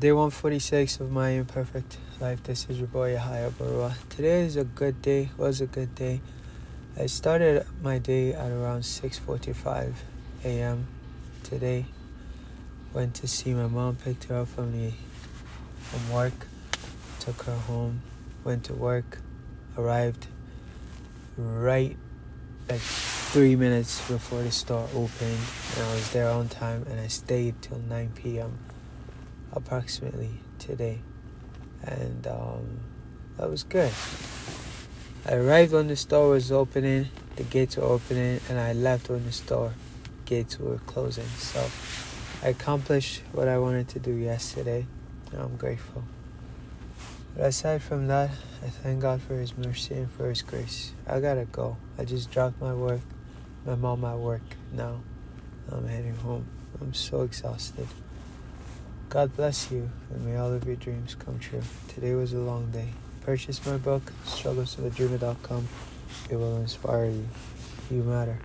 Day 146 of my imperfect life. This is your boy Yahya Barua. Today is a good day. Was a good day. I started my day at around 6:45 a.m. today. Went to see my mom. Picked her up from the from work. Took her home. Went to work. Arrived right like three minutes before the store opened, and I was there on time. And I stayed till 9 p.m approximately today, and um, that was good. I arrived when the store was opening, the gates were opening, and I left when the store gates were closing. So I accomplished what I wanted to do yesterday, and I'm grateful. But aside from that, I thank God for His mercy and for His grace. I gotta go. I just dropped my work, my mom at work now. I'm heading home. I'm so exhausted. God bless you, and may all of your dreams come true. Today was a long day. Purchase my book, struggles of a strugglesofadreamer.com. It will inspire you. You matter.